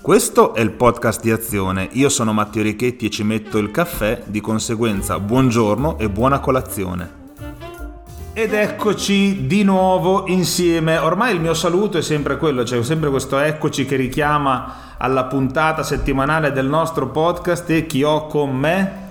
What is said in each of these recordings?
Questo è il podcast di Azione, io sono Matteo Richetti e ci metto il caffè, di conseguenza buongiorno e buona colazione. Ed eccoci di nuovo insieme, ormai il mio saluto è sempre quello, c'è cioè sempre questo eccoci che richiama alla puntata settimanale del nostro podcast e chi ho con me?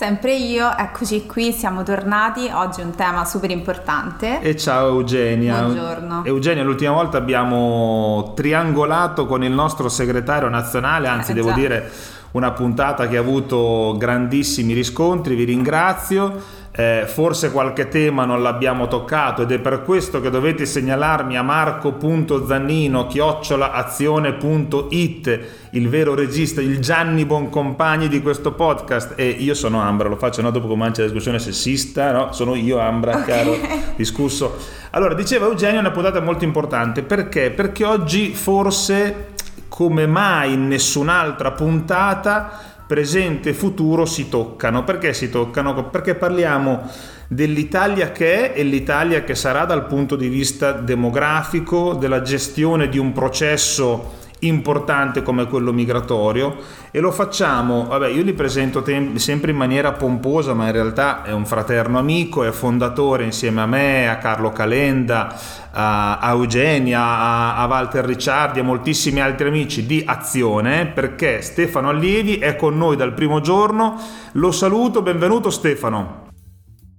Sempre io, eccoci qui, siamo tornati, oggi un tema super importante. E ciao Eugenia. Buongiorno. Eugenia, l'ultima volta abbiamo triangolato con il nostro segretario nazionale, anzi eh, devo già. dire una puntata che ha avuto grandissimi riscontri, vi ringrazio eh, forse qualche tema non l'abbiamo toccato ed è per questo che dovete segnalarmi a marco.zannino chiocciolaazione.it il vero regista, il Gianni Boncompagni di questo podcast e io sono Ambra, lo faccio no, dopo comincia la discussione sessista, no? sono io Ambra, okay. caro discusso. Allora, diceva Eugenio una puntata molto importante, perché? Perché oggi forse come mai in nessun'altra puntata presente e futuro si toccano. Perché si toccano? Perché parliamo dell'Italia che è e l'Italia che sarà dal punto di vista demografico, della gestione di un processo importante come quello migratorio e lo facciamo, vabbè io li presento tem- sempre in maniera pomposa ma in realtà è un fraterno amico, è fondatore insieme a me, a Carlo Calenda, a, a Eugenia, a, a Walter Ricciardi, a moltissimi altri amici di Azione perché Stefano Allievi è con noi dal primo giorno, lo saluto, benvenuto Stefano.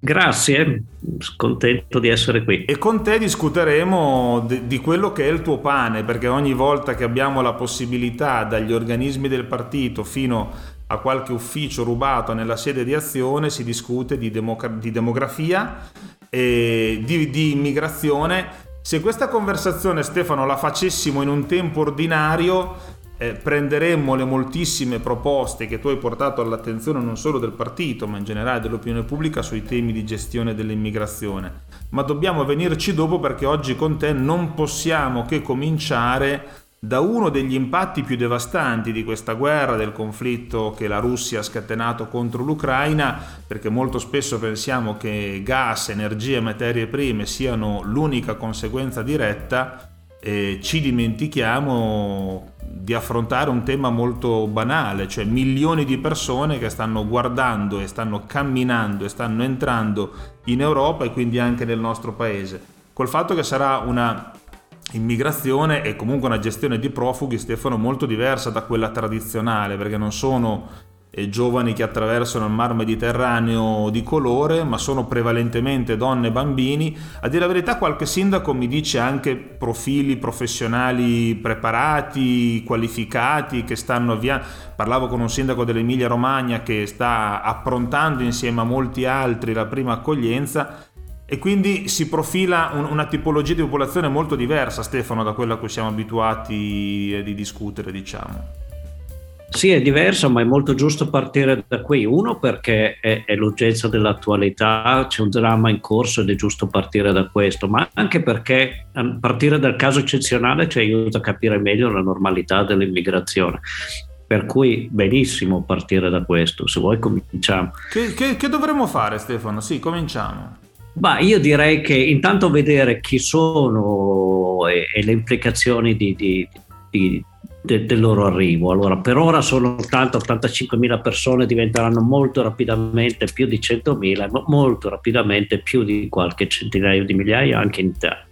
Grazie, contento di essere qui. E con te discuteremo di, quello che è il tuo pane, perché ogni volta che abbiamo la possibilità dagli organismi del partito fino a qualche ufficio rubato nella sede di azione si discute di, demogra- di demografia e di, di immigrazione. Se questa conversazione, Stefano, la facessimo in un tempo ordinario, eh, prenderemmo le moltissime proposte che tu hai portato all'attenzione non solo del partito, ma in generale dell'opinione pubblica sui temi di gestione dell'immigrazione. Ma dobbiamo venirci dopo perché oggi con te non possiamo che cominciare da uno degli impatti più devastanti di questa guerra, del conflitto che la Russia ha scatenato contro l'Ucraina, perché molto spesso pensiamo che gas, energie e materie prime siano l'unica conseguenza diretta, e ci dimentichiamo di affrontare un tema molto banale, cioè milioni di persone che stanno guardando e stanno camminando e stanno entrando in Europa e quindi anche nel nostro paese. Col fatto che sarà una immigrazione e comunque una gestione di profughi, Stefano, molto diversa da quella tradizionale, perché non sono e giovani che attraversano il mar Mediterraneo di colore, ma sono prevalentemente donne e bambini. A dire la verità, qualche sindaco mi dice anche profili professionali preparati, qualificati, che stanno avviando. Parlavo con un sindaco dell'Emilia Romagna che sta approntando insieme a molti altri la prima accoglienza. E quindi si profila un, una tipologia di popolazione molto diversa, Stefano, da quella a cui siamo abituati a discutere, diciamo. Sì, è diverso, ma è molto giusto partire da qui. Uno perché è, è, l'urgenza dell'attualità, c'è un dramma in corso ed è giusto partire da questo, ma anche perché partire dal caso eccezionale ci aiuta a capire meglio la normalità dell'immigrazione. Per cui benissimo partire da questo, se vuoi cominciamo. Che, che, che dovremmo fare Stefano? Sì, cominciamo. Bah, io direi che intanto vedere chi sono e, e le implicazioni di, di, di de, del loro arrivo. Allora, per ora sono 80-85 persone, diventeranno molto rapidamente più di 100.000, molto rapidamente più di qualche centinaio di migliaia anche in Italia.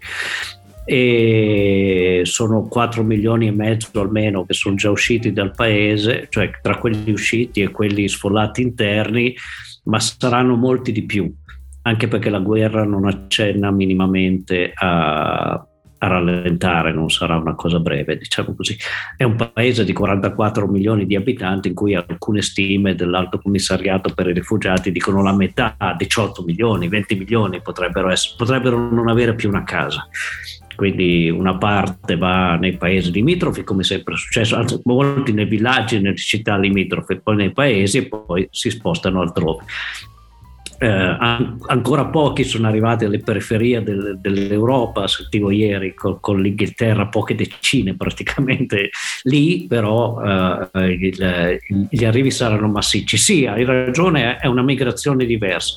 E sono 4 milioni e mezzo almeno che sono già usciti dal paese, cioè tra quelli usciti e quelli sfollati interni, ma saranno molti di più, anche perché la guerra non accenna minimamente a a rallentare, non sarà una cosa breve, diciamo così. È un paese di 44 milioni di abitanti in cui alcune stime dell'Alto Commissariato per i rifugiati dicono la metà, 18 milioni, 20 milioni potrebbero, essere, potrebbero non avere più una casa. Quindi una parte va nei paesi limitrofi, come sempre è successo, anzi, molti nei villaggi, nelle città limitrofe, poi nei paesi e poi si spostano altrove. Eh, an- ancora pochi sono arrivati alle periferie del, dell'Europa, sentivo ieri con, con, l'Inghilterra, poche decine praticamente lì, però eh, il, gli arrivi saranno massicci. Sì, hai ragione, è una migrazione diversa.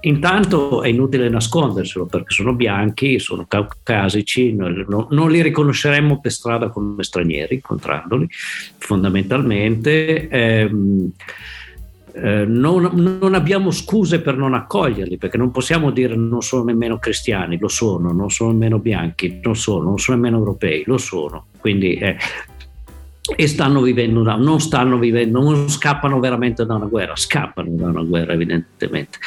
Intanto è inutile nasconderselo perché sono bianchi, sono caucasici, non, non li riconosceremmo per strada come stranieri, incontrandoli fondamentalmente. Eh, eh, non, non, abbiamo scuse per non accoglierli, perché non possiamo dire non sono nemmeno cristiani, lo sono, non sono nemmeno bianchi, lo sono, non sono nemmeno europei, lo sono. Quindi, eh, e stanno vivendo, non stanno vivendo, non scappano veramente da una guerra, scappano da una guerra evidentemente,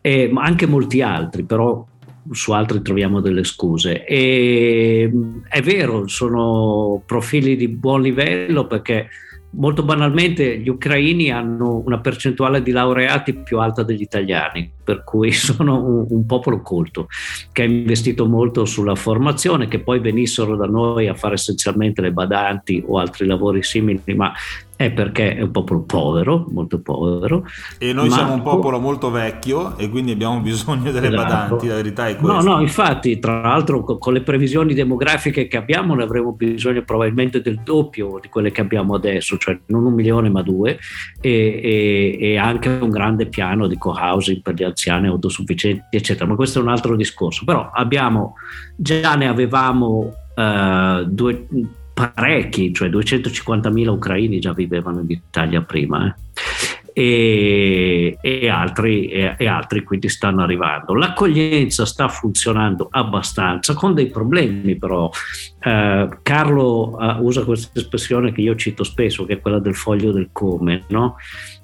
e, anche molti altri, però su altri troviamo delle scuse. E, è vero, sono profili di buon livello perché molto banalmente gli ucraini hanno una percentuale di laureati più alta degli italiani, per cui sono un, un, popolo colto che ha investito molto sulla formazione, che poi venissero da noi a fare essenzialmente le badanti o altri lavori simili, ma è perché è un popolo povero, molto povero. E noi siamo un popolo molto vecchio e quindi abbiamo bisogno delle esatto. badanti, la verità è questa. No, no, infatti, tra l'altro con le previsioni demografiche che abbiamo ne avremo bisogno probabilmente del doppio di quelle che abbiamo adesso, cioè non un milione ma due, e, e, e anche un grande piano di co-housing per gli anziani autosufficienti, eccetera. Ma questo è un altro discorso. Però abbiamo, già ne avevamo uh, due parecchi, cioè 250.000 ucraini già vivevano in Italia prima. Eh. E, e, altri, e, e, altri, quindi stanno arrivando. L'accoglienza sta funzionando abbastanza, con dei problemi però. Eh, Carlo uh, usa questa espressione che io cito spesso, che è quella del foglio del come, no?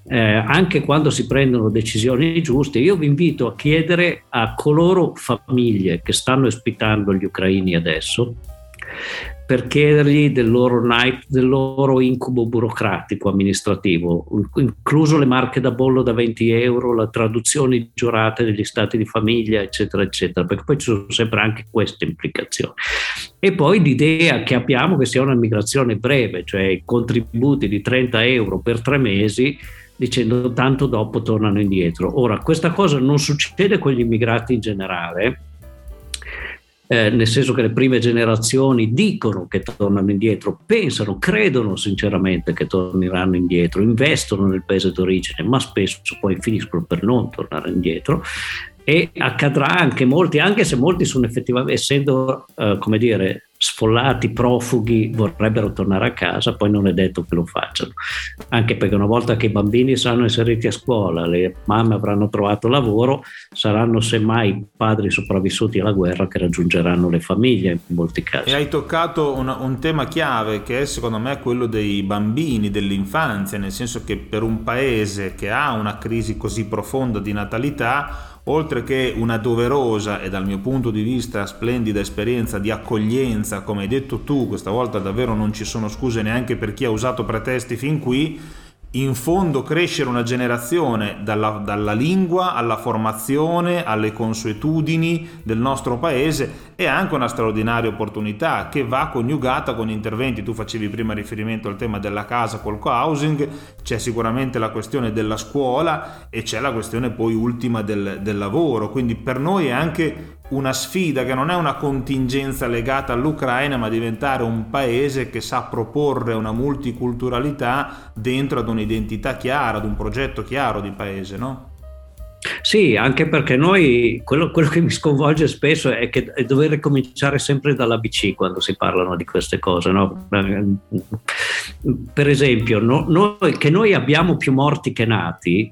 eh, anche quando si prendono decisioni giuste. Io vi invito a chiedere a coloro famiglie che stanno ospitando gli ucraini adesso per chiedergli del loro, del loro, incubo burocratico amministrativo, incluso le marche da bollo da 20 euro, la traduzione giurate degli stati di famiglia, eccetera, eccetera, perché poi ci sono sempre anche queste implicazioni. E poi l'idea che abbiamo che sia una migrazione breve, cioè contributi di 30 euro per tre mesi, dicendo tanto dopo tornano indietro. Ora, questa cosa non succede con gli immigrati in generale, eh, nel senso che le prime generazioni dicono che tornano indietro, pensano, credono sinceramente che torneranno indietro, investono nel paese d'origine, ma spesso poi finiscono per non tornare indietro. E accadrà anche molti, anche se molti sono effettivamente, essendo, eh, come dire, sfollati, profughi, vorrebbero tornare a casa, poi non è detto che lo facciano. Anche perché una volta che i bambini saranno inseriti a scuola, le mamme avranno trovato lavoro, saranno semmai padri sopravvissuti alla guerra che raggiungeranno le famiglie in molti casi. E hai toccato un, un tema chiave che è secondo me quello dei bambini, dell'infanzia, nel senso che per un paese che ha una crisi così profonda di natalità, oltre che una doverosa e dal mio punto di vista splendida esperienza di accoglienza, come hai detto tu, questa volta davvero non ci sono scuse neanche per chi ha usato pretesti fin qui, in fondo crescere una generazione dalla, dalla, lingua alla formazione, alle consuetudini del nostro paese è anche una straordinaria opportunità che va coniugata con interventi. Tu facevi prima riferimento al tema della casa col co-housing, c'è sicuramente la questione della scuola e c'è la questione poi ultima del, del lavoro. Quindi per noi è anche una sfida che non è una contingenza legata all'Ucraina, ma diventare un paese che sa proporre una multiculturalità dentro ad un'identità chiara, ad un progetto chiaro di paese, no? Sì, anche perché noi, quello, quello, che mi sconvolge spesso è, che, è dover cominciare sempre dall'ABC quando si parlano di queste cose. No? Per esempio, no, noi, che noi abbiamo più morti che nati,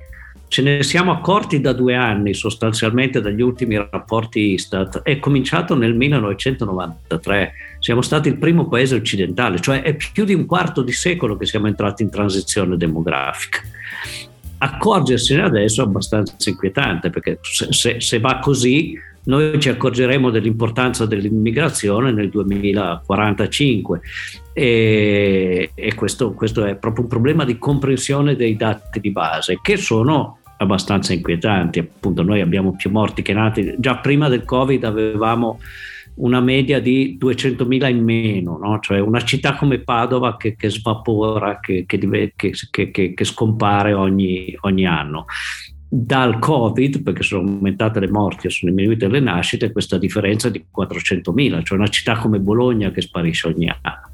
Ce ne siamo accorti da due anni, sostanzialmente dagli ultimi rapporti Istat. È cominciato nel 1993. Siamo stati il primo paese occidentale, cioè è più di un quarto di secolo che siamo entrati in transizione demografica. Accorgersene adesso è abbastanza inquietante perché se, se, se va così noi ci accorgeremo dell'importanza dell'immigrazione nel 2045 e, e questo, questo, è proprio un problema di comprensione dei dati di base che sono abbastanza inquietanti. Appunto, noi abbiamo più morti che nati. Già prima del Covid avevamo una media di 200.000 in meno, no? cioè una città come Padova che, che svapora, che, che, che scompare ogni, ogni anno. Dal Covid, perché sono aumentate le morti e sono diminuite le nascite, questa differenza di 400.000, cioè una città come Bologna che sparisce ogni anno.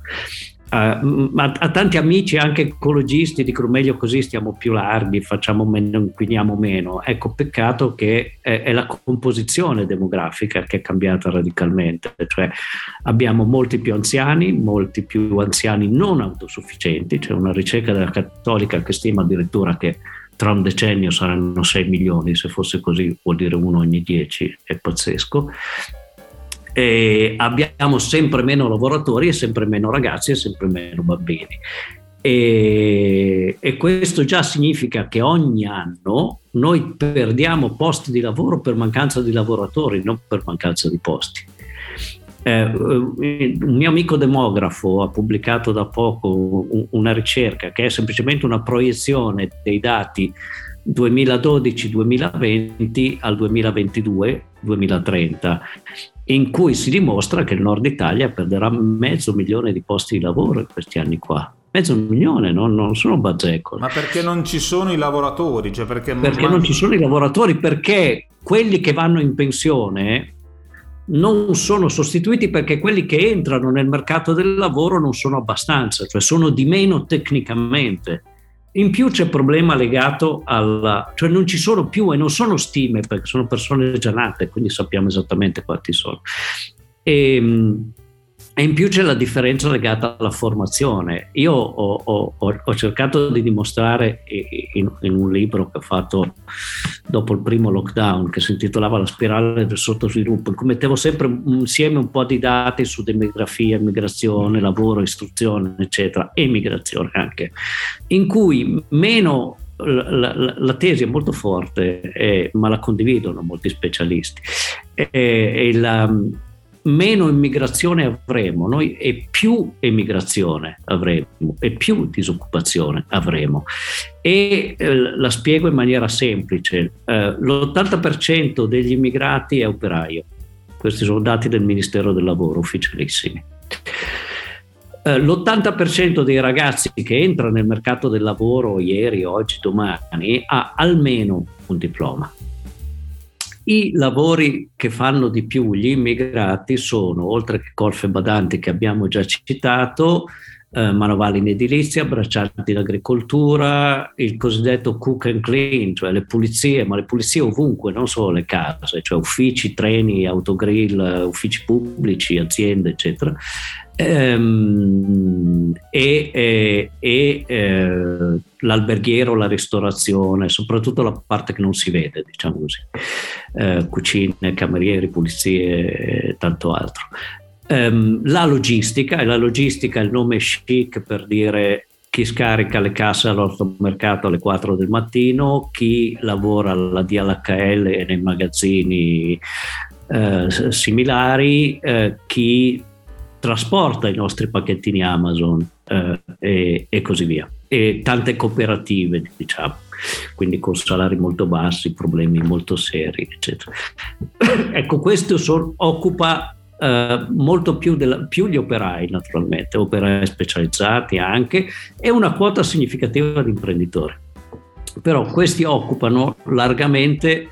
Uh, ma a tanti amici, anche ecologisti, dicono meglio così, stiamo più larghi, facciamo meno, inquiniamo meno. Ecco, peccato che è, è, la composizione demografica che è cambiata radicalmente, cioè abbiamo molti più anziani, molti più anziani non autosufficienti, c'è una ricerca della Cattolica che stima addirittura che tra un decennio saranno 6 milioni, se fosse così vuol dire uno ogni 10, è pazzesco. E abbiamo sempre meno lavoratori e sempre meno ragazzi e sempre meno bambini. E, e, questo già significa che ogni anno noi perdiamo posti di lavoro per mancanza di lavoratori, non per mancanza di posti. Eh, un mio amico demografo ha pubblicato da poco una ricerca che è semplicemente una proiezione dei dati 2012-2020 al 2022-2030 in cui si dimostra che il nord Italia perderà mezzo milione di posti di lavoro in questi anni qua. Mezzo milione, no? non sono bazzecole. Ma perché non ci sono i lavoratori? Cioè perché perché man- non ci sono i lavoratori? Perché quelli che vanno in pensione non sono sostituiti perché quelli che entrano nel mercato del lavoro non sono abbastanza, cioè sono di meno tecnicamente. In più c'è il problema legato alla... cioè non ci sono più e non sono stime perché sono persone già nate, quindi sappiamo esattamente quanti sono. E, ehm, e in più c'è la differenza legata alla formazione. Io ho, ho, ho cercato di dimostrare in, in, un libro che ho fatto dopo il primo lockdown, che si intitolava La spirale del sottosviluppo, in cui mettevo sempre insieme un po' di dati su demografia, immigrazione, lavoro, istruzione, eccetera, e immigrazione anche, in cui meno la, la, la, tesi è molto forte, eh, ma la condividono molti specialisti. Eh, la, meno immigrazione avremo noi e più emigrazione avremo e più disoccupazione avremo. E eh, la spiego in maniera semplice, eh, l'80% degli immigrati è operaio, questi sono dati del Ministero del Lavoro ufficialissimi. Eh, l'80% dei ragazzi che entrano nel mercato del lavoro ieri, oggi, domani ha almeno un diploma. I lavori che fanno di più gli immigrati sono, oltre che colfe badanti che abbiamo già citato, eh, manovali in edilizia, braccianti in agricoltura, il cosiddetto cook and clean, cioè le pulizie, ma le pulizie ovunque, non solo le case, cioè uffici, treni, autogrill, uffici pubblici, aziende, eccetera. Ehm, e, e, e eh, l'alberghiero, la ristorazione, soprattutto la parte che non si vede, diciamo così, eh, cucine, camerieri, pulizie e tanto altro. Um, la logistica, e la logistica è il nome chic per dire chi scarica le casse all'automercato alle 4 del mattino, chi lavora alla DLHL e nei magazzini eh, similari, eh, chi trasporta i nostri pacchettini Amazon eh, e, e, così via. E tante cooperative, diciamo, quindi con salari molto bassi, problemi molto seri, eccetera. ecco, questo so, occupa Uh, molto più, della, più, gli operai naturalmente, operai specializzati anche, e una quota significativa di imprenditori. Però questi occupano largamente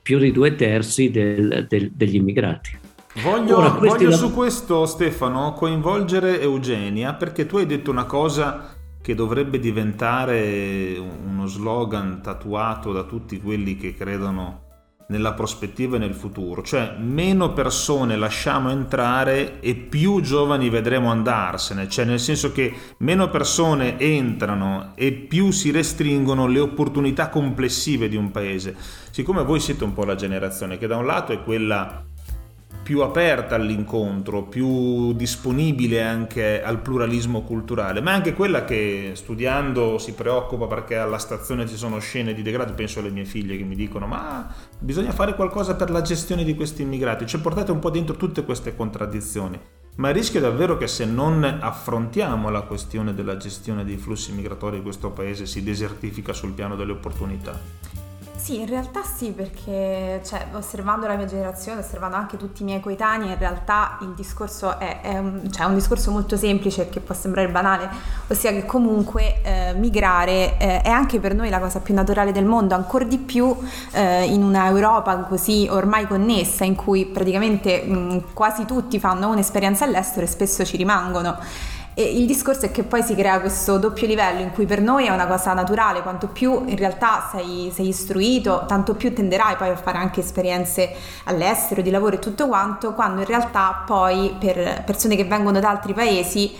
più di due terzi del, del, degli immigrati. Voglio, Ora, voglio la... su questo Stefano coinvolgere Eugenia perché tu hai detto una cosa che dovrebbe diventare uno slogan tatuato da tutti quelli che credono nella prospettiva e nel futuro, cioè meno persone lasciamo entrare e più giovani vedremo andarsene, cioè nel senso che meno persone entrano e più si restringono le opportunità complessive di un paese. Siccome voi siete un po' la generazione che da un lato è quella più aperta all'incontro, più disponibile anche al pluralismo culturale, ma anche quella che studiando si preoccupa perché alla stazione ci sono scene di degrado, penso alle mie figlie che mi dicono ma bisogna fare qualcosa per la gestione di questi immigrati, cioè portate un po' dentro tutte queste contraddizioni, ma il rischio è davvero che se non affrontiamo la questione della gestione dei flussi migratori questo paese si desertifica sul piano delle opportunità. Sì, in realtà sì, perché cioè, osservando la mia generazione, osservando anche tutti i miei coetanei, in realtà il discorso è, è un, cioè, un, discorso molto semplice che può sembrare banale, ossia che comunque eh, migrare eh, è anche per noi la cosa più naturale del mondo, ancora di più eh, in una Europa così ormai connessa, in cui praticamente mh, quasi tutti fanno un'esperienza all'estero e spesso ci rimangono. E il discorso è che poi si crea questo doppio livello in cui per noi è una cosa naturale, quanto più in realtà sei, sei istruito, tanto più tenderai poi a fare anche esperienze all'estero, di lavoro e tutto quanto, quando in realtà poi per persone che vengono da altri paesi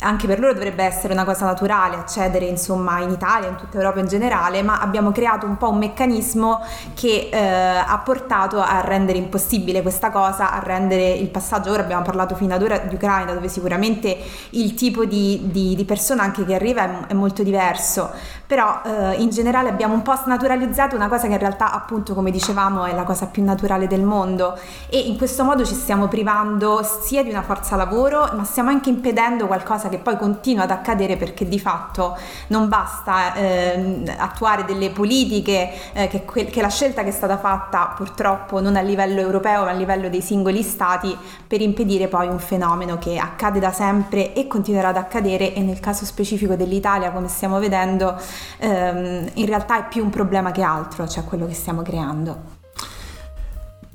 anche per loro dovrebbe essere una cosa naturale accedere insomma in Italia, in tutta Europa in generale, ma abbiamo creato un po' un meccanismo che eh, ha portato a rendere impossibile questa cosa, a rendere il passaggio, ora abbiamo parlato fino ad ora di Ucraina dove sicuramente il tipo di, di, di persona anche che arriva è, è molto diverso, però eh, in generale abbiamo un po' snaturalizzato una cosa che in realtà appunto come dicevamo è la cosa più naturale del mondo. E in questo modo ci stiamo privando sia di una forza lavoro ma stiamo anche impedendo qualcosa cosa che poi continua ad accadere perché di fatto non basta eh, attuare delle politiche, eh, che, que- che la scelta che è stata fatta purtroppo non a livello europeo ma a livello dei singoli stati per impedire poi un fenomeno che accade da sempre e continuerà ad accadere. E nel caso specifico dell'Italia come stiamo vedendo ehm, in realtà è più un problema che altro, cioè quello che stiamo creando.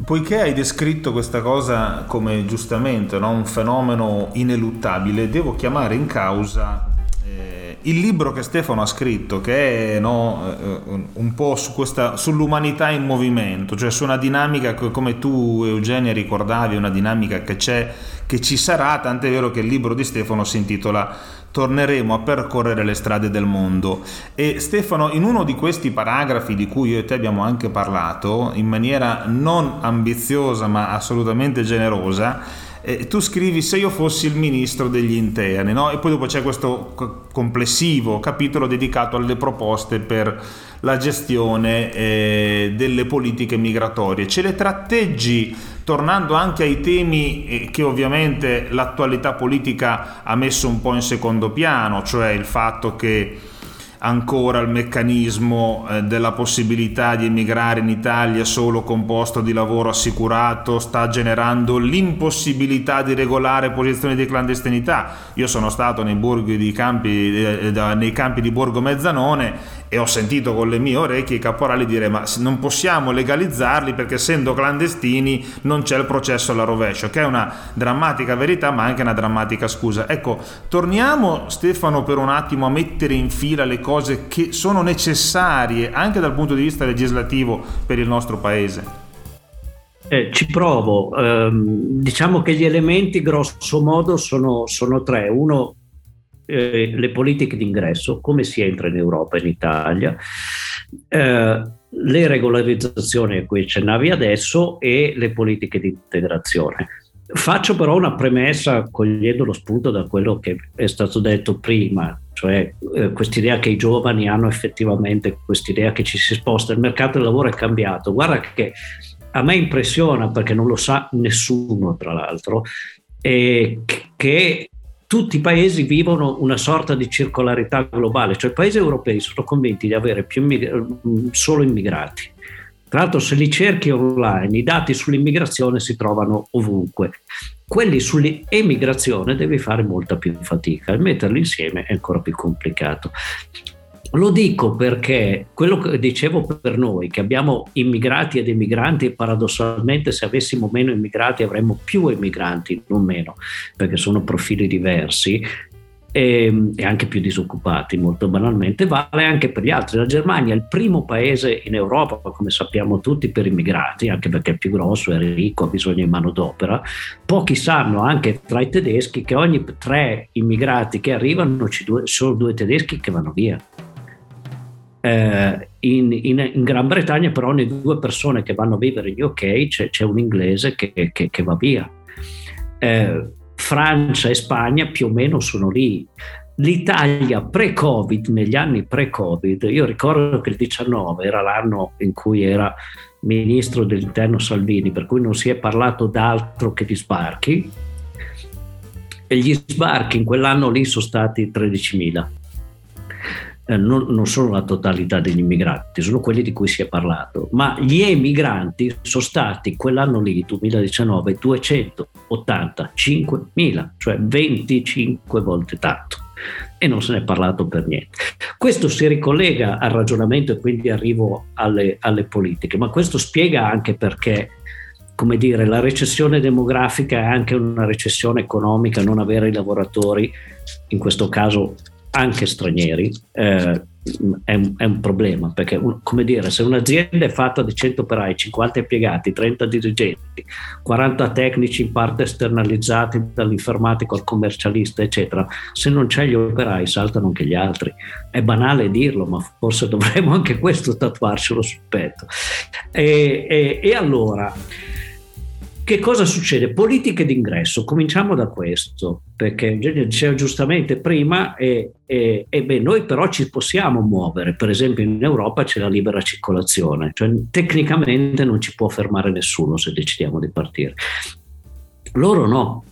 Poiché hai descritto questa cosa come giustamente no? un fenomeno ineluttabile, devo chiamare in causa eh, il libro che Stefano ha scritto, che è no, eh, un po' su questa, sull'umanità in movimento, cioè su una dinamica che, come tu Eugenia ricordavi, una dinamica che c'è, che ci sarà, tant'è vero che il libro di Stefano si intitola torneremo a percorrere le strade del mondo. E Stefano, in uno di questi paragrafi di cui io e te abbiamo anche parlato, in maniera non ambiziosa ma assolutamente generosa, eh, tu scrivi se io fossi il ministro degli interni, no? e poi dopo c'è questo complessivo capitolo dedicato alle proposte per la gestione eh, delle politiche migratorie. Ce le tratteggi tornando anche ai temi eh, che ovviamente l'attualità politica ha messo un po' in secondo piano, cioè il fatto che ancora il meccanismo eh, della possibilità di emigrare in Italia solo con posto di lavoro assicurato sta generando l'impossibilità di regolare posizioni di clandestinità. Io sono stato nei, di campi, eh, nei campi di Borgo Mezzanone e ho sentito con le mie orecchie i caporali dire ma non possiamo legalizzarli perché essendo clandestini non c'è il processo alla rovescio, che è una drammatica verità ma anche una drammatica scusa. Ecco, torniamo Stefano per un attimo a mettere in fila le cose che sono necessarie anche dal punto di vista legislativo per il nostro paese. Eh, ci provo, eh, diciamo che gli elementi grosso modo sono, sono tre. Uno, eh, le politiche di ingresso, come si entra in Europa e in Italia, eh, le regolarizzazioni a cui accennavi adesso e le politiche di integrazione. Faccio però una premessa cogliendo lo spunto da quello che è stato detto prima, cioè eh, quest'idea che i giovani hanno effettivamente quest'idea che ci si sposta, il mercato del lavoro è cambiato. Guarda che a me impressiona, perché non lo sa nessuno tra l'altro, eh, che tutti i paesi vivono una sorta di circolarità globale, cioè i paesi europei sono convinti di avere immig- solo immigrati. Tra l'altro se li cerchi online, i dati sull'immigrazione si trovano ovunque. Quelli sull'emigrazione devi fare molta più fatica e metterli insieme è ancora più complicato. Lo dico perché quello che dicevo per noi, che abbiamo immigrati ed emigranti, e paradossalmente se avessimo meno immigrati avremmo più emigranti, non meno, perché sono profili diversi, e, ehm, e, anche più disoccupati molto banalmente, vale anche per gli altri. La Germania è il primo paese in Europa, come sappiamo tutti, per immigrati, anche perché è più grosso, è ricco, ha bisogno di manodopera. Pochi sanno anche tra i tedeschi che ogni tre immigrati che arrivano ci sono due tedeschi che vanno via. Eh, in, in, in, Gran Bretagna però ogni due persone che vanno a vivere in UK c'è, c'è un inglese che, che, che va via. Eh, Francia e Spagna più o meno sono lì. L'Italia pre-Covid, negli anni pre-Covid, io ricordo che il 19 era l'anno in cui era ministro dell'interno Salvini, per cui non si è parlato d'altro che di sbarchi, e gli sbarchi in quell'anno lì sono stati 13.000 eh, non, non, sono la totalità degli immigranti, sono quelli di cui si è parlato, ma gli emigranti sono stati quell'anno lì, 2019, 285.000, cioè 25 volte tanto e non se ne è parlato per niente. Questo si ricollega al ragionamento e quindi arrivo alle, alle politiche, ma questo spiega anche perché come dire, la recessione demografica è anche una recessione economica, non avere i lavoratori, in questo caso anche stranieri, eh, è, un, è, un, problema, perché come dire, se un'azienda è fatta di 100 operai, 50 impiegati, 30 dirigenti, 40 tecnici in parte esternalizzati dall'informatico al commercialista, eccetera, se non c'è gli operai saltano anche gli altri. È banale dirlo, ma forse dovremmo anche questo tatuarcelo sul petto. e, e, e allora che cosa succede? Politiche d'ingresso, cominciamo da questo, perché Eugenio diceva giustamente prima, e, e, e beh, noi però ci possiamo muovere, per esempio in Europa c'è la libera circolazione, cioè tecnicamente non ci può fermare nessuno se decidiamo di partire. Loro no.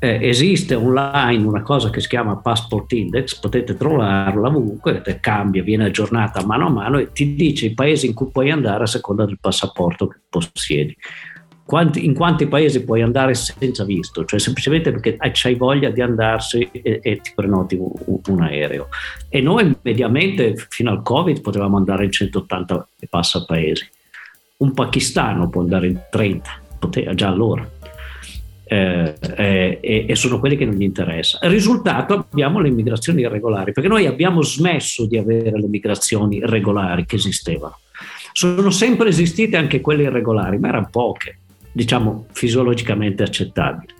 Eh, esiste online una cosa che si chiama Passport Index, potete trovarla ovunque, cambia, viene aggiornata mano a mano e ti dice i paesi in cui puoi andare a seconda del passaporto che possiedi quanti, in quanti paesi puoi andare senza visto, cioè semplicemente perché hai voglia di andarsi e, e ti prenoti un, un, aereo. E noi mediamente fino al Covid potevamo andare in 180 e passa paesi. Un pakistano può andare in 30, poteva, già allora. Eh, eh, e sono quelli che non gli interessa. Il risultato abbiamo le immigrazioni irregolari, perché noi abbiamo smesso di avere le migrazioni regolari che esistevano. Sono sempre esistite anche quelle irregolari, ma erano poche diciamo fisiologicamente accettabile.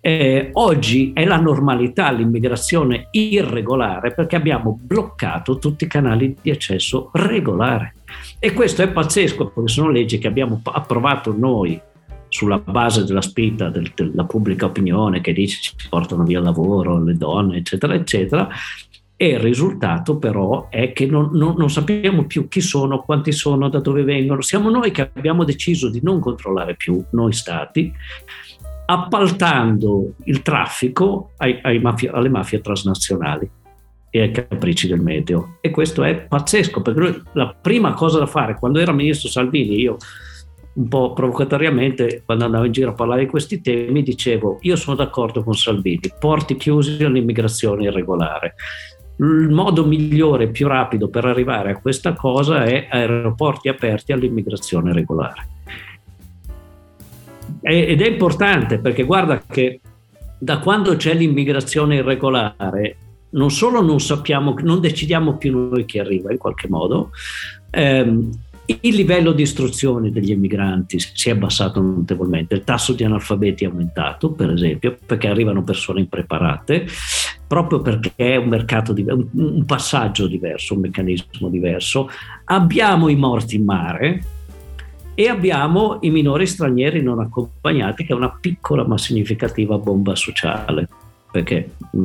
Eh, oggi è la normalità l'immigrazione irregolare perché abbiamo bloccato tutti i canali di accesso regolare. E questo è pazzesco perché sono leggi che abbiamo approvato noi sulla base della spinta del, della pubblica opinione che dice ci portano via il lavoro, le donne, eccetera, eccetera, e il risultato però è che non, non, non, sappiamo più chi sono, quanti sono, da dove vengono. Siamo noi che abbiamo deciso di non controllare più, noi stati, appaltando il traffico ai, ai mafia, alle mafie transnazionali e ai capricci del meteo. E questo è pazzesco, perché noi, la prima cosa da fare, quando era ministro Salvini, io un po' provocatoriamente, quando andavo in giro a parlare di questi temi, dicevo, io sono d'accordo con Salvini, porti chiusi all'immigrazione irregolare il modo migliore e più rapido per arrivare a questa cosa è aeroporti aperti all'immigrazione regolare. Ed è importante perché guarda che da quando c'è l'immigrazione irregolare non solo non sappiamo, non decidiamo più noi chi arriva in qualche modo, ehm, il livello di istruzione degli emigranti si è abbassato notevolmente, il tasso di analfabeti è aumentato, per esempio, perché arrivano persone impreparate, proprio perché è un mercato diverso, un passaggio diverso, un meccanismo diverso. Abbiamo i morti in mare e abbiamo i minori stranieri non accompagnati, che è una piccola ma significativa bomba sociale perché mh,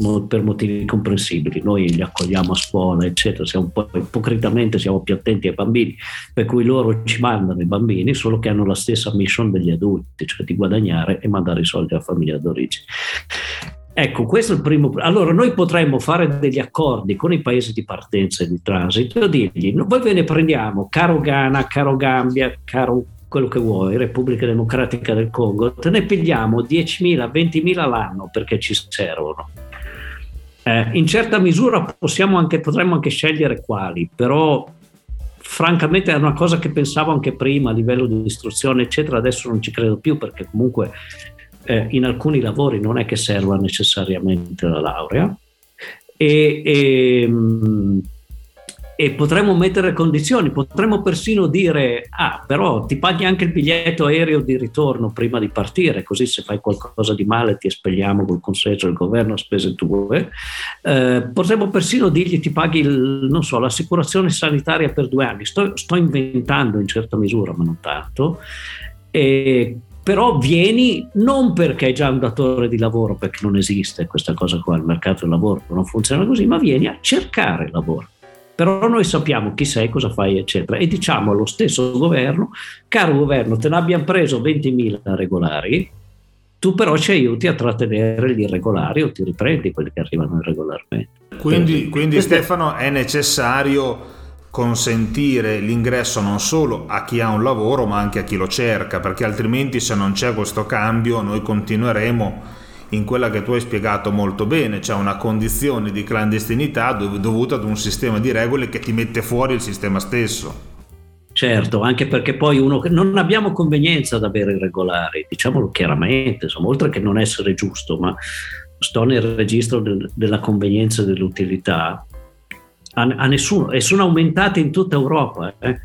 mm, per motivi comprensibili noi li accogliamo a scuola eccetera siamo un po' ipocritamente siamo più attenti ai bambini per cui loro ci mandano i bambini solo che hanno la stessa mission degli adulti cioè di guadagnare e mandare i soldi alla famiglia d'origine Ecco, questo è il primo. Allora, noi potremmo fare degli accordi con i paesi di partenza e di transito dirgli: voi ve ne prendiamo, caro Ghana, caro Gambia, caro quello che vuoi, Repubblica Democratica del Congo, te ne pigliamo 10.000, 20.000 l'anno perché ci servono. Eh, in certa misura anche, potremmo anche scegliere quali, però francamente è una cosa che pensavo anche prima a livello di istruzione, eccetera, adesso non ci credo più perché comunque eh, in alcuni lavori non è che serva necessariamente la laurea. E, e, mm, e potremmo mettere condizioni, potremmo persino dire, ah però ti paghi anche il biglietto aereo di ritorno prima di partire, così se fai qualcosa di male ti espelliamo col consenso del governo a spese tue. Eh, potremmo persino dirgli ti paghi il, so, l'assicurazione sanitaria per due anni, sto, sto inventando in certa misura, ma non tanto. E però vieni non perché è già un datore di lavoro, perché non esiste questa cosa qua, il mercato del lavoro non funziona così, ma vieni a cercare lavoro però noi sappiamo chi sei, cosa fai, eccetera. E diciamo allo stesso governo, caro governo, te ne abbiamo preso 20.000 regolari, tu però ci aiuti a trattenere gli irregolari o ti riprendi quelli che arrivano irregolarmente. Quindi, quindi Stefano è necessario consentire l'ingresso non solo a chi ha un lavoro ma anche a chi lo cerca perché altrimenti se non c'è questo cambio noi continueremo in quella che tu hai spiegato molto bene, cioè una condizione di clandestinità dovuta ad un sistema di regole che ti mette fuori il sistema stesso. Certo, anche perché poi uno non abbiamo convenienza ad avere irregolari, diciamolo chiaramente, insomma, oltre che non essere giusto, ma sto nel registro del, della convenienza e dell'utilità, a, a, nessuno, e sono aumentate in tutta Europa, eh,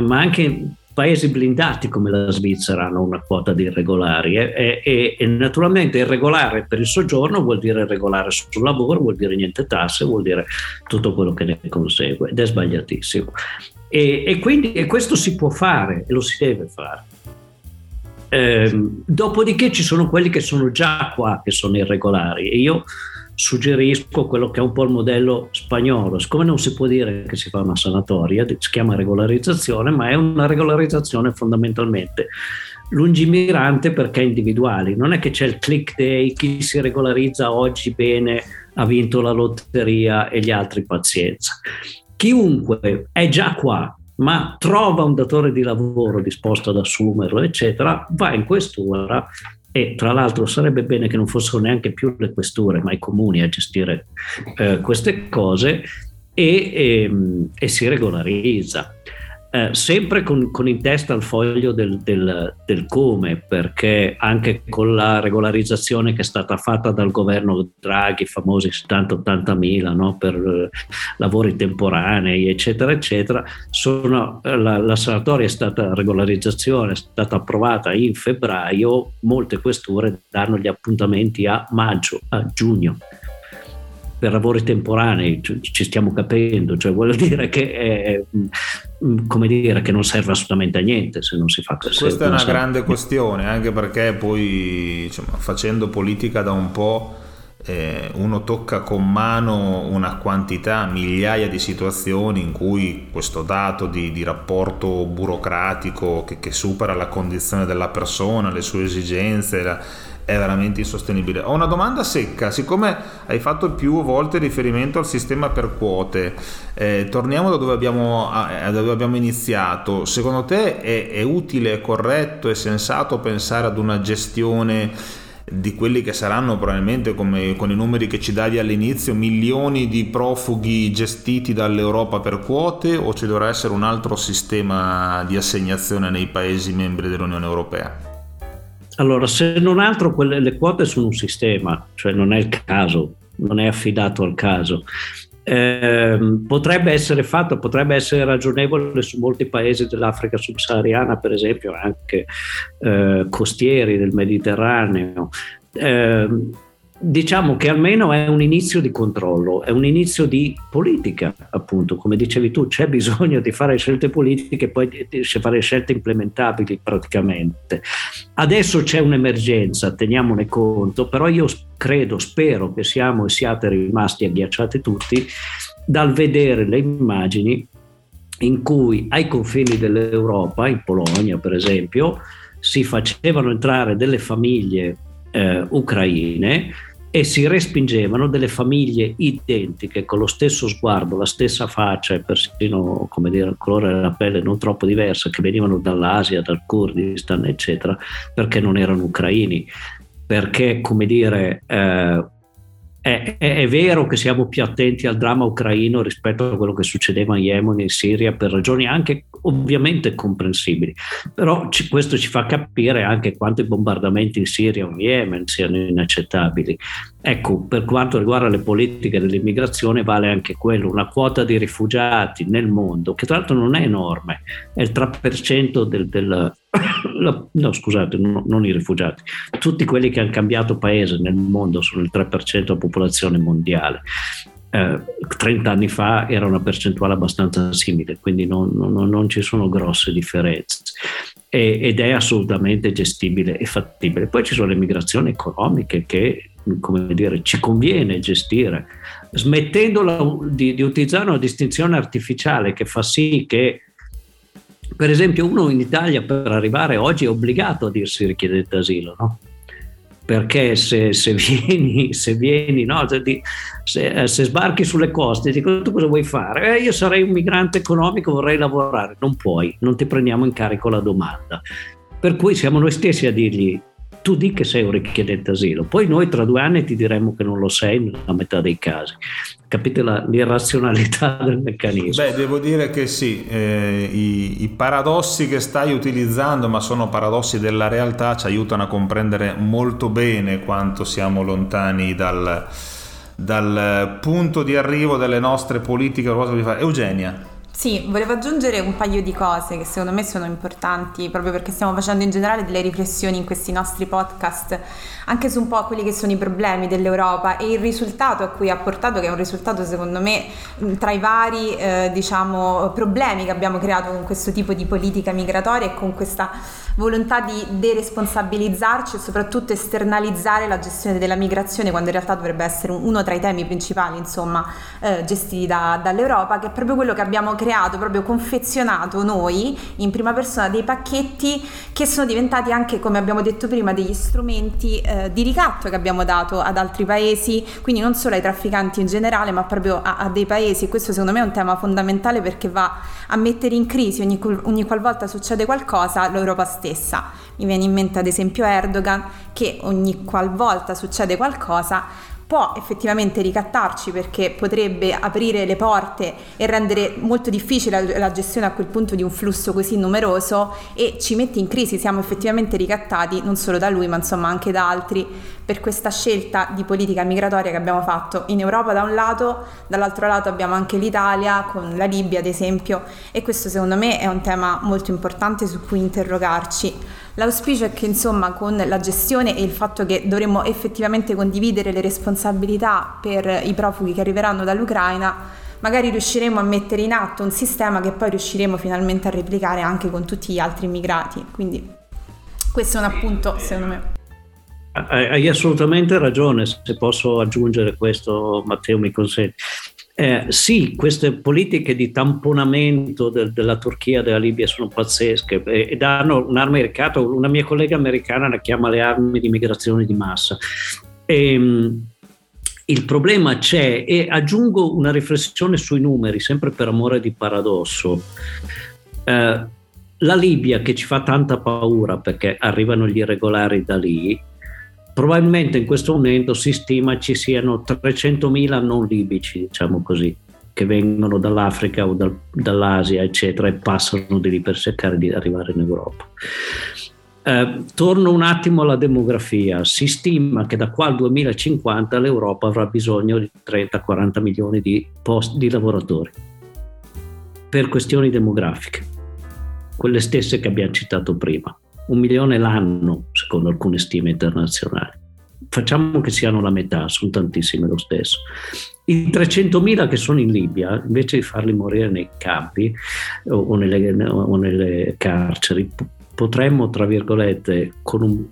ma anche paesi blindati come la Svizzera hanno una quota di irregolari e, e, e, naturalmente irregolare per il soggiorno vuol dire irregolare sul lavoro, vuol dire niente tasse, vuol dire tutto quello che ne consegue ed è sbagliatissimo. E, e quindi e questo si può fare e lo si deve fare. Ehm, dopodiché ci sono quelli che sono già qua, che sono irregolari e io suggerisco quello che è un po' il modello spagnolo. Siccome non si può dire che si fa una sanatoria, si chiama regolarizzazione, ma è una regolarizzazione fondamentalmente lungimirante perché individuali. Non è che c'è il click day, chi si regolarizza oggi bene ha vinto la lotteria e gli altri pazienza chiunque è già qua, ma trova un datore di lavoro disposto ad assumerlo, eccetera, va in questura e tra l'altro sarebbe bene che non fossero neanche più le questure, ma i comuni a gestire eh, queste cose e, e, ehm, e si regolarizza. Eh, sempre con, con, in testa il foglio del, del, del, come, perché anche con la regolarizzazione che è stata fatta dal governo Draghi, famosi 70-80 mila no, per eh, lavori temporanei, eccetera, eccetera, sono, eh, la, la sanatoria è stata, regolarizzazione è stata approvata in febbraio, molte questure danno gli appuntamenti a maggio, a giugno per lavori temporanei, ci stiamo capendo, cioè vuol dire che, è, mm, come dire, che non serve assolutamente a niente se non si fa così. Questa è una grande questione, anche perché poi insomma, facendo politica da un po' eh, uno tocca con mano una quantità, migliaia di situazioni in cui questo dato di, di rapporto burocratico che, che, supera la condizione della persona, le sue esigenze, la, è veramente insostenibile. Ho una domanda secca, siccome hai fatto più volte riferimento al sistema per quote, eh, torniamo da dove abbiamo, da dove abbiamo iniziato. Secondo te è, è utile, corretto e sensato pensare ad una gestione di quelli che saranno probabilmente come con i numeri che ci davi all'inizio milioni di profughi gestiti dall'Europa per quote o ci dovrà essere un altro sistema di assegnazione nei paesi membri dell'Unione Europea? Allora, se non altro, quelle, le quote sono un sistema, cioè non è il caso, non è affidato al caso. Eh, potrebbe essere fatto, potrebbe essere ragionevole su molti paesi dell'Africa subsahariana, per esempio, anche eh, costieri del Mediterraneo. Eh, diciamo che almeno è un inizio di controllo, è un inizio di politica, appunto, come dicevi tu, c'è bisogno di fare scelte politiche e poi di fare scelte implementabili praticamente. Adesso c'è un'emergenza, teniamone conto, però io credo, spero che siamo e siate rimasti agghiacciati tutti dal vedere le immagini in cui ai confini dell'Europa, in Polonia per esempio, si facevano entrare delle famiglie eh, ucraine e si respingevano delle famiglie identiche, con lo stesso sguardo, la stessa faccia e persino come dire, il colore della pelle non troppo diversa, che venivano dall'Asia, dal Kurdistan, eccetera, perché non erano ucraini. Perché, come dire, eh, è, è, è, vero che siamo più attenti al dramma ucraino rispetto a quello che succedeva in Yemen e in Siria per ragioni anche ovviamente comprensibili, però ci, questo ci fa capire anche quanto i bombardamenti in Siria o in Yemen siano inaccettabili. Ecco, per quanto riguarda le politiche dell'immigrazione vale anche quello, una quota di rifugiati nel mondo, che tra l'altro non è enorme, è il 3% del, del no scusate, no, non i rifugiati, tutti quelli che hanno cambiato paese nel mondo sono il 3% della popolazione mondiale. Eh, 30 anni fa era una percentuale abbastanza simile, quindi non, non, non ci sono grosse differenze e, ed è assolutamente gestibile e fattibile. Poi ci sono le migrazioni economiche che come dire, ci conviene gestire, smettendo di, di utilizzare una distinzione artificiale che fa sì che per esempio, uno in Italia per arrivare oggi è obbligato a dirsi richiedente asilo, no? perché se, se vieni, se, vieni no, se, eh, se, sbarchi sulle coste e dico tu cosa vuoi fare? Eh, io sarei un migrante economico, vorrei lavorare, non puoi, non ti prendiamo in carico la domanda. Per cui siamo noi stessi a dirgli tu di che sei un richiedente asilo, poi noi tra due anni ti diremo che non lo sei nella metà dei casi. Capite la, l'irrazionalità del meccanismo? Beh, devo dire che sì, eh, i, i, paradossi che stai utilizzando, ma sono paradossi della realtà, ci aiutano a comprendere molto bene quanto siamo lontani dal, dal punto di arrivo delle nostre politiche. Eugenia. Sì, volevo aggiungere un paio di cose che secondo me sono importanti proprio perché stiamo facendo in generale delle riflessioni in questi nostri podcast anche su un po' quelli che sono i problemi dell'Europa e il risultato a cui ha portato, che è un risultato secondo me tra i vari eh, diciamo, problemi che abbiamo creato con questo tipo di politica migratoria e con questa volontà di deresponsabilizzarci e soprattutto esternalizzare la gestione della migrazione quando in realtà dovrebbe essere uno tra i temi principali insomma eh, gestiti da, dall'Europa che è proprio quello che abbiamo creato, proprio confezionato noi in prima persona dei pacchetti che sono diventati anche come abbiamo detto prima degli strumenti eh, di ricatto che abbiamo dato ad altri paesi quindi non solo ai trafficanti in generale ma proprio a, a dei paesi questo secondo me è un tema fondamentale perché va a mettere in crisi ogni, ogni qualvolta succede qualcosa l'Europa stessa. Mi viene in mente ad esempio Erdogan che ogni qualvolta succede qualcosa può effettivamente ricattarci perché potrebbe aprire le porte e rendere molto difficile la gestione a quel punto di un flusso così numeroso e ci mette in crisi, siamo effettivamente ricattati non solo da lui ma insomma anche da altri per questa scelta di politica migratoria che abbiamo fatto in Europa da un lato, dall'altro lato abbiamo anche l'Italia con la Libia ad esempio e questo secondo me è un tema molto importante su cui interrogarci. L'auspicio è che insomma con la gestione e il fatto che dovremmo effettivamente condividere le responsabilità per i profughi che arriveranno dall'Ucraina, magari riusciremo a mettere in atto un sistema che poi riusciremo finalmente a replicare anche con tutti gli altri immigrati. Quindi questo è un appunto secondo me. Hai assolutamente ragione, se posso aggiungere questo Matteo mi consente. Eh, sì, queste politiche di tamponamento del, della Turchia e della Libia sono pazzesche e, e danno un'arma di ricatto. Una mia collega americana le chiama le armi di migrazione di massa. E, ehm, il problema c'è e aggiungo una riflessione sui numeri, sempre per amore di paradosso. Eh, la Libia che ci fa tanta paura perché arrivano gli irregolari da lì, probabilmente in questo momento si stima ci siano 300.000 non libici, diciamo così, che vengono dall'Africa o dal, dall'Asia, eccetera, e passano di lì per cercare di arrivare in Europa. Eh, torno un attimo alla demografia. Si stima che da qua al 2050 l'Europa avrà bisogno di 30-40 milioni di, post, di lavoratori per questioni demografiche, quelle stesse che abbiamo citato prima un milione l'anno, secondo alcune stime internazionali. Facciamo che siano la metà, sono tantissime lo stesso. I 300.000 che sono in Libia, invece di farli morire nei campi o nelle, o nelle carceri, potremmo, tra virgolette, con un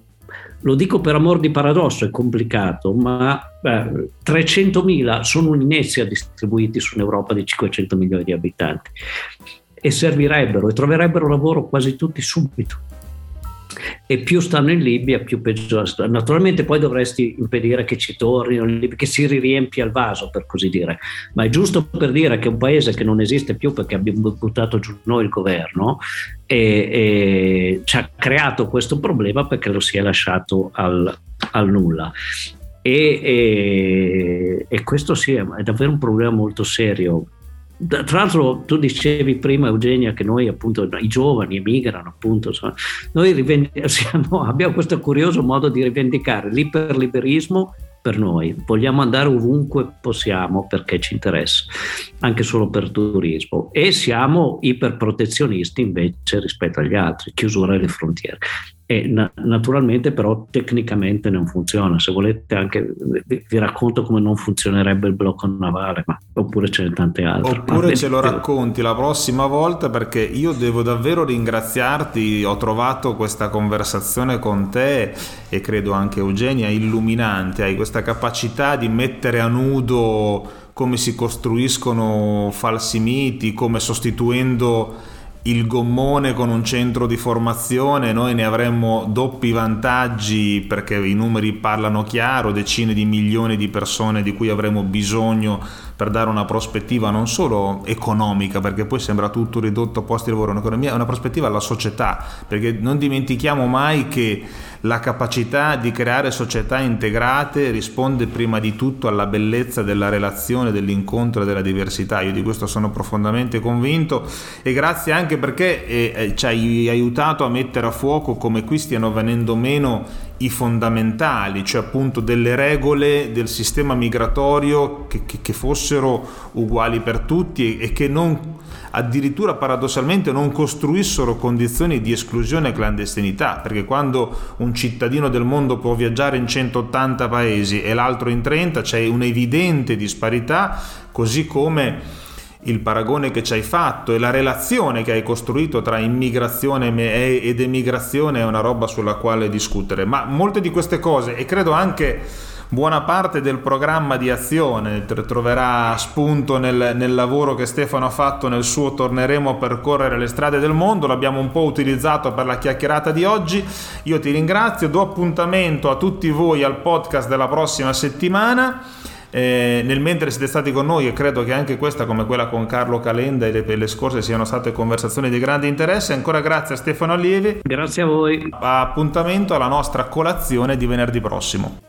lo dico per amor di paradosso, è complicato, ma eh, 300.000 sono un'inezia distribuiti su un'Europa di 500 milioni di abitanti e servirebbero e troverebbero lavoro quasi tutti subito e più stanno in Libia più peggio stanno. Naturalmente poi dovresti impedire che ci tornino, che si riempia il vaso per così dire, ma è giusto per dire che un paese che non esiste più perché abbiamo buttato giù noi il governo e, e ci ha creato questo problema perché lo si è lasciato al, al nulla. E, e, e, questo sì è davvero un problema molto serio tra l'altro tu dicevi prima Eugenia che noi appunto i giovani emigrano appunto insomma, noi siamo, abbiamo questo curioso modo di rivendicare l'iperliberismo per noi, vogliamo andare ovunque possiamo perché ci interessa, anche solo per turismo. E siamo iperprotezionisti invece rispetto agli altri, chiusura delle frontiere. E na- naturalmente però tecnicamente non funziona, se volete anche vi, vi, racconto come non funzionerebbe il blocco navale, ma, oppure ce ne tante altre. Oppure ce lo racconti la prossima volta perché io devo davvero ringraziarti, ho trovato questa conversazione con te e credo anche Eugenia illuminante, hai questa capacità di mettere a nudo come si costruiscono falsi miti, come sostituendo il gommone con un centro di formazione, noi ne avremmo doppi vantaggi perché i numeri parlano chiaro, decine di milioni di persone di cui avremo bisogno per dare una prospettiva non solo economica, perché poi sembra tutto ridotto a posti di lavoro, un'economia, una prospettiva alla società, perché non dimentichiamo mai che la capacità di creare società integrate risponde prima di tutto alla bellezza della relazione, dell'incontro e della diversità. Io di questo sono profondamente convinto e grazie anche perché eh, eh, ci hai aiutato a mettere a fuoco come qui stiano venendo meno i fondamentali, cioè appunto delle regole del sistema migratorio che, che, che fossero uguali per tutti e, e che non addirittura paradossalmente non costruissero condizioni di esclusione e clandestinità, perché quando un cittadino del mondo può viaggiare in 180 paesi e l'altro in 30 c'è un'evidente disparità, così come il paragone che ci hai fatto e la relazione che hai costruito tra immigrazione ed emigrazione è una roba sulla quale discutere, ma molte di queste cose e credo anche buona parte del programma di azione troverà spunto nel, nel, lavoro che Stefano ha fatto nel suo Torneremo a percorrere le strade del mondo, l'abbiamo un po' utilizzato per la chiacchierata di oggi. Io ti ringrazio, do appuntamento a tutti voi al podcast della prossima settimana. Eh, nel mentre siete stati con noi e credo che anche questa come quella con Carlo Calenda e le, le scorse siano state conversazioni di grande interesse. Ancora grazie a Stefano Allievi. Grazie a voi. Appuntamento alla nostra colazione di venerdì prossimo